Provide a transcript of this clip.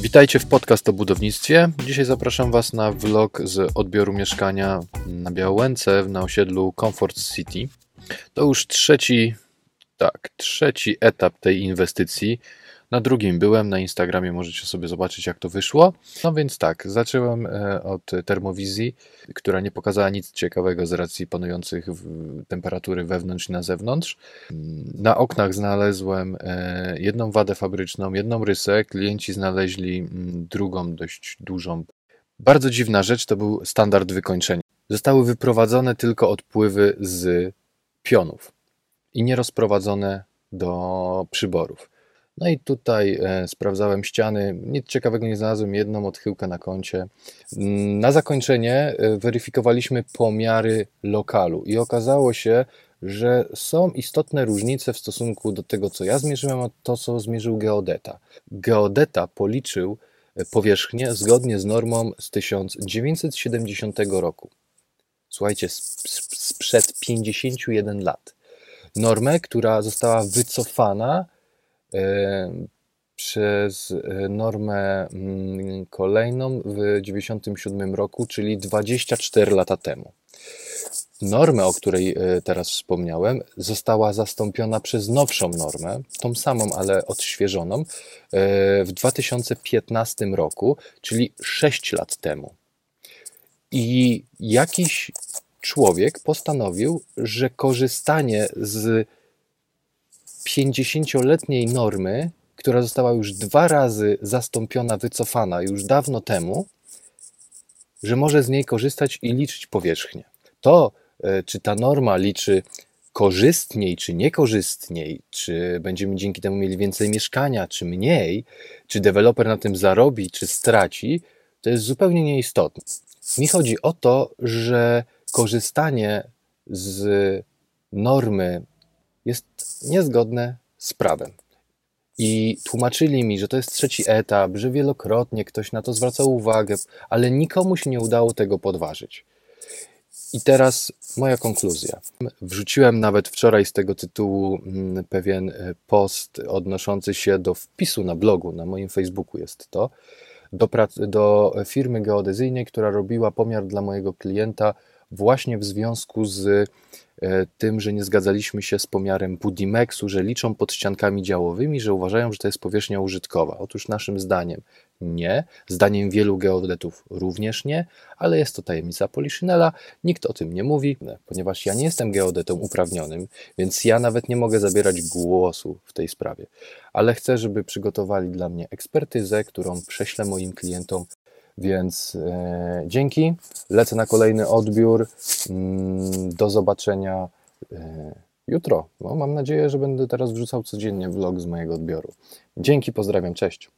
Witajcie w podcast o budownictwie. Dzisiaj zapraszam Was na vlog z odbioru mieszkania na Białęce na osiedlu Comfort City. To już trzeci, tak, trzeci etap tej inwestycji. Na drugim byłem na Instagramie, możecie sobie zobaczyć, jak to wyszło. No więc tak, zacząłem e, od termowizji, która nie pokazała nic ciekawego z racji panujących temperatury wewnątrz i na zewnątrz. Na oknach znalazłem e, jedną wadę fabryczną, jedną rysę. Klienci znaleźli drugą, dość dużą. Bardzo dziwna rzecz to był standard wykończenia. Zostały wyprowadzone tylko odpływy z pionów i nie rozprowadzone do przyborów. No i tutaj e, sprawdzałem ściany, nic ciekawego nie znalazłem, jedną odchyłkę na kącie. Mm, na zakończenie e, weryfikowaliśmy pomiary lokalu i okazało się, że są istotne różnice w stosunku do tego, co ja zmierzyłem, a to, co zmierzył geodeta. Geodeta policzył e, powierzchnię zgodnie z normą z 1970 roku. Słuchajcie, sprzed 51 lat. Normę, która została wycofana E, przez e, normę mm, kolejną w 1997 roku, czyli 24 lata temu. Normę, o której e, teraz wspomniałem, została zastąpiona przez nowszą normę, tą samą, ale odświeżoną, w 2015 roku, czyli 6 lat temu. I jakiś człowiek postanowił, że korzystanie z 50-letniej normy, która została już dwa razy zastąpiona, wycofana już dawno temu, że może z niej korzystać i liczyć powierzchnię. To, e, czy ta norma liczy korzystniej czy niekorzystniej, czy będziemy dzięki temu mieli więcej mieszkania, czy mniej, czy deweloper na tym zarobi, czy straci, to jest zupełnie nieistotne. Mi chodzi o to, że korzystanie z normy jest niezgodne z prawem. I tłumaczyli mi, że to jest trzeci etap, że wielokrotnie ktoś na to zwracał uwagę, ale nikomu się nie udało tego podważyć. I teraz moja konkluzja. Wrzuciłem nawet wczoraj z tego tytułu mm, pewien e, post odnoszący się do wpisu na blogu, na moim Facebooku jest to, do, do firmy geodezyjnej, która robiła pomiar dla mojego klienta właśnie w związku z E, tym, że nie zgadzaliśmy się z pomiarem Budimexu, że liczą pod ściankami działowymi, że uważają, że to jest powierzchnia użytkowa. Otóż naszym zdaniem nie, zdaniem wielu geodetów również nie, ale jest to tajemnica Poliszynela, nikt o tym nie mówi, ponieważ ja nie jestem geodetą uprawnionym, więc ja nawet nie mogę zabierać głosu w tej sprawie. Ale chcę, żeby przygotowali dla mnie ekspertyzę, którą prześlę moim klientom więc e, dzięki. Lecę na kolejny odbiór. Mm, do zobaczenia e, jutro. No, mam nadzieję, że będę teraz wrzucał codziennie vlog z mojego odbioru. Dzięki, pozdrawiam, cześć.